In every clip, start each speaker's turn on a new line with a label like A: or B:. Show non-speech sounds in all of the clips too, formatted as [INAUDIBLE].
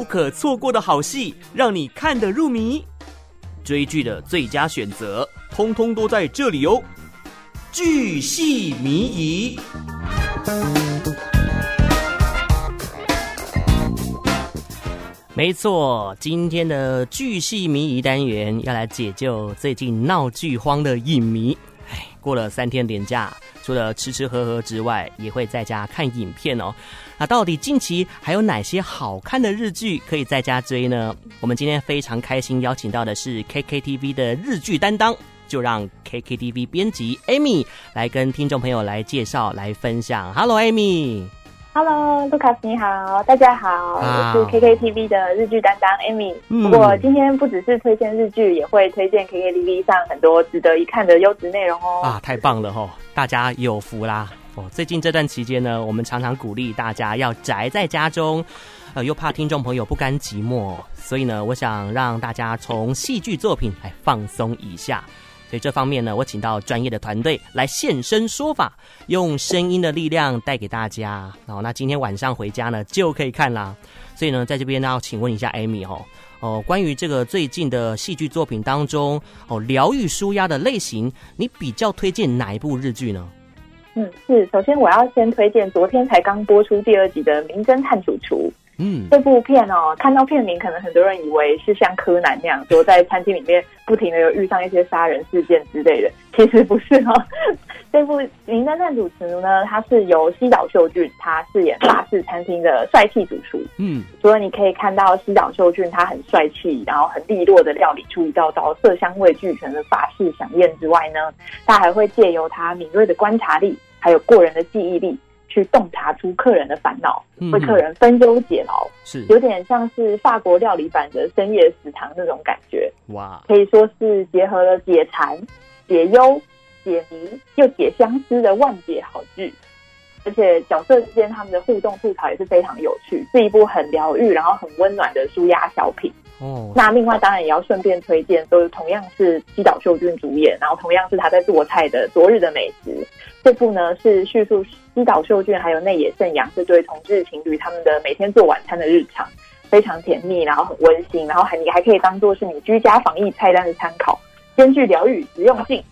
A: 不可错过的好戏，让你看得入迷。追剧的最佳选择，通通都在这里哦！剧系迷疑。没错，今天的剧系迷疑单元要来解救最近闹剧荒的影迷。过了三天连假，除了吃吃喝喝之外，也会在家看影片哦。那到底近期还有哪些好看的日剧可以在家追呢？我们今天非常开心邀请到的是 KKTV 的日剧担当，就让 KKTV 编辑 Amy 来跟听众朋友来介绍、来分享。Hello，Amy。
B: Hello，卢卡斯你好，大家好，我是 KKTV 的日剧担当 Amy。不过今天不只是推荐日剧，也会推荐 KKTV 上很多值得一看的优质内容哦。
A: 啊，太棒了哈、哦，大家有福啦。哦，最近这段期间呢，我们常常鼓励大家要宅在家中，呃，又怕听众朋友不甘寂寞，所以呢，我想让大家从戏剧作品来放松一下。所以这方面呢，我请到专业的团队来现身说法，用声音的力量带给大家。哦，那今天晚上回家呢就可以看啦。所以呢，在这边呢，要请问一下 Amy 哦，哦，关于这个最近的戏剧作品当中，哦，疗愈舒压的类型，你比较推荐哪一部日剧呢？
B: 嗯，是，首先我要先推荐昨天才刚播出第二集的《名侦探主厨》。嗯，这部片哦，看到片名，可能很多人以为是像柯南那样，说在餐厅里面不停的有遇上一些杀人事件之类的，其实不是哦。[LAUGHS] 这部《名侦探楚楚》呢，它是由西岛秀俊他饰演法式餐厅的帅气主厨。嗯，除了你可以看到西岛秀俊他很帅气，然后很利落的料理出一道道色香味俱全的法式飨宴之外呢，他还会借由他敏锐的观察力，还有过人的记忆力。去洞察出客人的烦恼，为客人分忧解劳，是有点像是法国料理版的深夜食堂那种感觉。哇，可以说是结合了解馋、解忧、解谜又解相思的万解好剧。而且角色之间他们的互动吐槽也是非常有趣，是一部很疗愈然后很温暖的舒压小品。哦，那另外当然也要顺便推荐，都是同样是西岛秀俊主演，然后同样是他在做菜的《昨日的美食》。这部呢是叙述西岛秀俊还有内野圣阳这对同志情侣他们的每天做晚餐的日常，非常甜蜜，然后很温馨，然后还你还可以当做是你居家防疫菜单的参考，兼具疗愈实用性。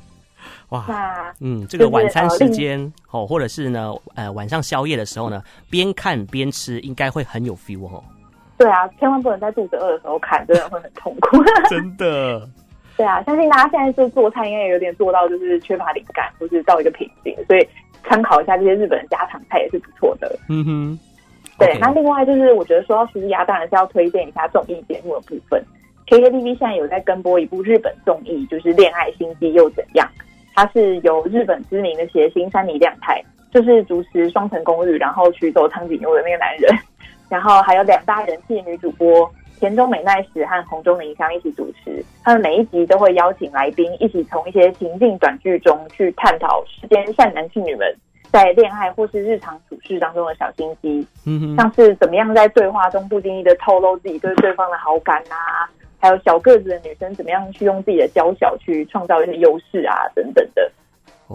A: 哇，那嗯，这个晚餐时间哦，或者是呢呃晚上宵夜的时候呢，边看边吃应该会很有 feel 哦。
B: 对啊，千万不能在肚子饿的时候看，真的会很痛苦。[LAUGHS]
A: 真的。
B: 对啊，相信大家现在做做菜应该也有点做到就是缺乏灵感，或是到一个瓶颈，所以参考一下这些日本的家常菜也是不错的。嗯哼，对。那另外就是我觉得说到舒压，当然是要推荐一下综艺节目的部分。KKTV 现在有在跟播一部日本综艺，就是《恋爱心机又怎样》，它是由日本知名的谐星山里亮太，就是主持《双层公寓》，然后娶走苍井优的那个男人，然后还有两大人气女主播。田中美奈实和洪钟铃香一起主持，他们每一集都会邀请来宾一起从一些情境短剧中去探讨世间善男信女们在恋爱或是日常处事当中的小心机，嗯哼，像是怎么样在对话中不经意的透露自己对对方的好感啊，还有小个子的女生怎么样去用自己的娇小去创造一些优势啊，等等的。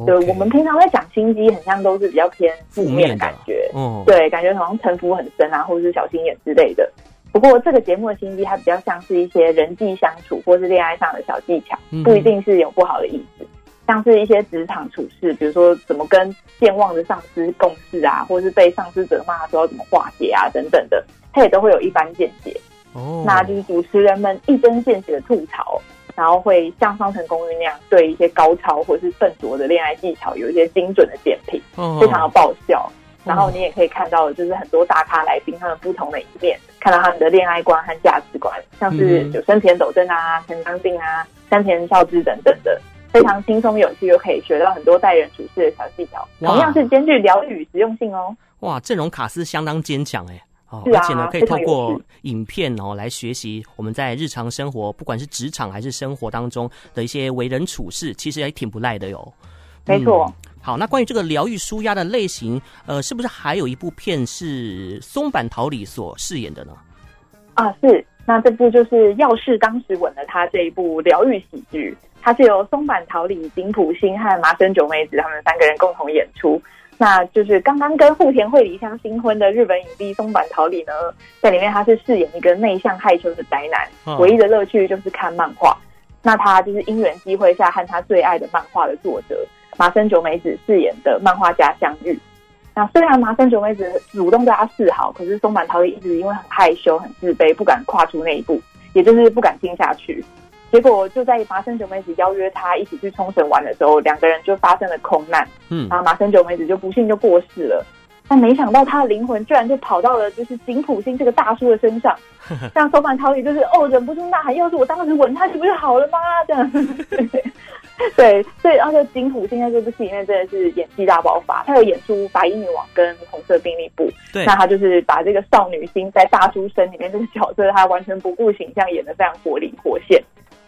B: 对.我们平常在讲心机，很像都是比较偏负面的感觉，嗯，对，感觉好像城府很深啊，或者是小心眼之类的。不过这个节目的心机，它比较像是一些人际相处或是恋爱上的小技巧，不一定是有不好的意思。像是一些职场处事，比如说怎么跟健忘的上司共事啊，或是被上司责骂的时候怎么化解啊，等等的，他也都会有一番见解。哦，那就是主持人们一针见血的吐槽，然后会像《双城公寓》那样对一些高超或是笨拙的恋爱技巧有一些精准的点评，非常的爆笑。然后你也可以看到，就是很多大咖来宾他们不同的一面，看到他们的恋爱观和价值观，像是有生田斗真啊、陈刚进啊、山田孝之等等的，非常轻松有趣，又可以学到很多待人处事的小技巧，同样是兼具疗愈与实用性哦。
A: 哇，阵容卡司相当坚强哎，哦，而且呢，可以透过影片哦来学习我们在日常生活，不管是职场还是生活当中的一些为人处事，其实也挺不赖的哟。
B: 没错。
A: 好，那关于这个疗愈舒压的类型，呃，是不是还有一部片是松坂桃李所饰演的呢？
B: 啊，是，那这部就是要是当时吻了他这一部疗愈喜剧，它是由松坂桃李、井浦新和麻生久美子他们三个人共同演出。那就是刚刚跟户田惠梨香新婚的日本影帝松坂桃李呢，在里面他是饰演一个内向害羞的宅男，哦、唯一的乐趣就是看漫画。那他就是因缘机会下和他最爱的漫画的作者麻生久美子饰演的漫画家相遇。那虽然麻生久美子主动对他示好，可是松坂桃李一直因为很害羞、很自卑，不敢跨出那一步，也就是不敢听下去。结果就在麻生久美子邀约他一起去冲绳玩的时候，两个人就发生了空难。嗯，然后麻生久美子就不幸就过世了。但没想到他的灵魂居然就跑到了就是井浦新这个大叔的身上，[LAUGHS] 像松坂桃李就是哦忍不住呐喊，要是我当时吻他，岂不就好了吗？这样。[LAUGHS] 对，所以而且井浦新在这部戏里面真的是演技大爆发，他有演出《白衣女王》跟《红色兵力部》。对，那他就是把这个少女心在大叔身里面这个角色，他完全不顾形象，演的非常活灵活现。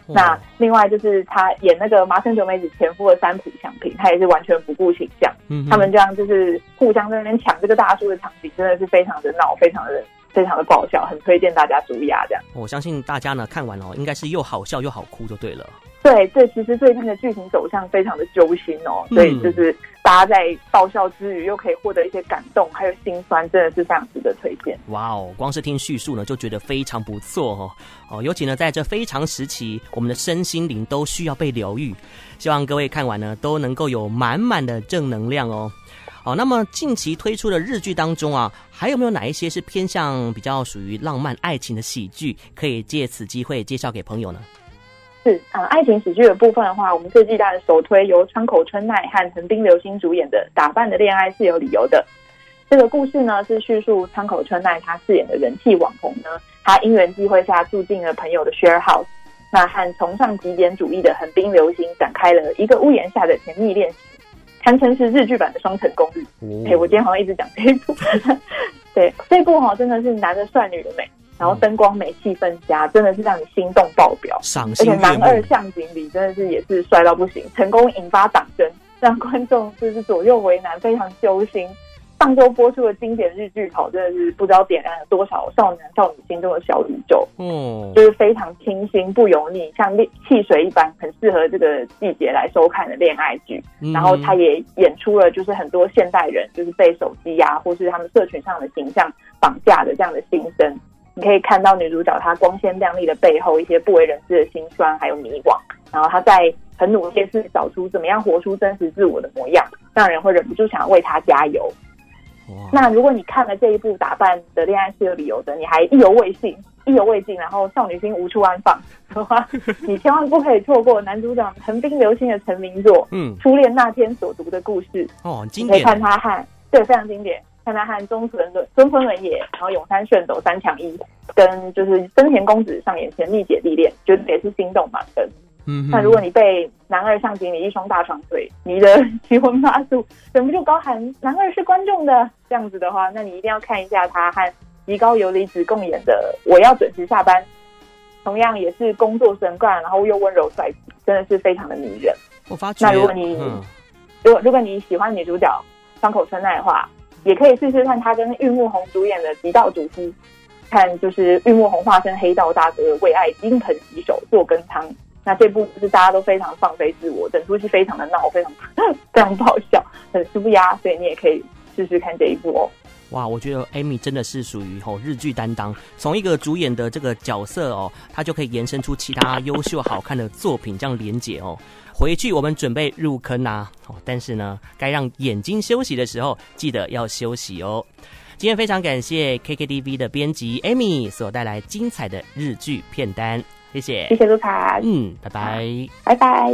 B: 那另外就是他演那个麻生久美子前夫的三浦祥平，他也是完全不顾形象。嗯，他们这样就是互相在那边抢这个大叔的场景，真的是非常的闹，非常的非常的爆笑，很推荐大家注意啊！这样，
A: 我相信大家呢看完哦，应该是又好笑又好哭就对了。
B: 对，这其实最近的剧情走向非常的揪心哦，所以就是大家在爆笑之余又可以获得一些感动，还有心酸，真的是非常值得推荐。
A: 哇哦，光是听叙述呢就觉得非常不错哦哦，尤其呢在这非常时期，我们的身心灵都需要被疗愈，希望各位看完呢都能够有满满的正能量哦。好，那么近期推出的日剧当中啊，还有没有哪一些是偏向比较属于浪漫爱情的喜剧，可以借此机会介绍给朋友呢？
B: 是啊，爱情喜剧的部分的话，我们这季大的首推由川口春奈和横滨流星主演的《打扮的恋爱是有理由的》。这个故事呢，是叙述川口春奈她饰演的人气网红呢，她因缘际会下住进了朋友的 share house，那和崇尚极简主义的横滨流星展开了一个屋檐下的甜蜜恋情，堪称是日剧版的双层公寓。哎、嗯，我今天好像一直讲这一部，[LAUGHS] 对，这一部哈真的是男的帅，女的美。然后灯光美，气氛佳，真的是让你心动爆表。
A: 赏
B: 心。而且男二向井里真的是也是帅到不行，成功引发党争，[LAUGHS] 让观众就是左右为难，非常揪心。上周播出的经典日剧跑，真的是不知道点燃了多少少男少女心中的小宇宙。嗯，就是非常清新不油腻，像汽水一般，很适合这个季节来收看的恋爱剧。嗯、然后他也演出了，就是很多现代人就是被手机呀、啊，或是他们社群上的形象绑架的这样的心声。你可以看到女主角她光鲜亮丽的背后，一些不为人知的辛酸还有迷惘，然后她在很努力的找出怎么样活出真实自我的模样，让人会忍不住想要为她加油。哇那如果你看了这一部《打扮的恋爱是有理由的》，你还意犹未尽，意犹未尽，然后少女心无处安放 [LAUGHS] 的话，你千万不可以错过男主角横滨流星的成名作《嗯初恋那天所读的故事》
A: 哦，经典，
B: 你可以看他和对，非常经典。看他和中村伦中村伦也，然后永山绚斗三强一，跟就是真田公子上演甜蜜姐弟恋，觉得也是心动满分。嗯，那如果你被男二向井理一双大长腿迷得七荤八素，忍不住高喊“男二是观众的”这样子的话，那你一定要看一下他和极高由里子共演的《我要准时下班》，同样也是工作神干，然后又温柔帅气，真的是非常的迷人。
A: 我发觉，
B: 那如果你、嗯、如果如果你喜欢女主角川口春奈的话。也可以试试看他跟玉木宏主演的《极道主夫》，看就是玉木宏化身黑道大哥，为爱金盆洗手做羹汤。那这部就是大家都非常放飞自我，整出戏非常的闹，非常 [LAUGHS] 非常爆笑，很舒压，所以你也可以试试看这一部哦。
A: 哇，我觉得 Amy 真的是属于吼日剧担当，从一个主演的这个角色哦，他就可以延伸出其他优秀好看的作品，这样连结哦。回去我们准备入坑啊！哦，但是呢，该让眼睛休息的时候，记得要休息哦。今天非常感谢 KKTV 的编辑 Amy 所带来精彩的日剧片单，谢谢，
B: 谢谢卢卡，
A: 嗯，拜拜，
B: 拜拜。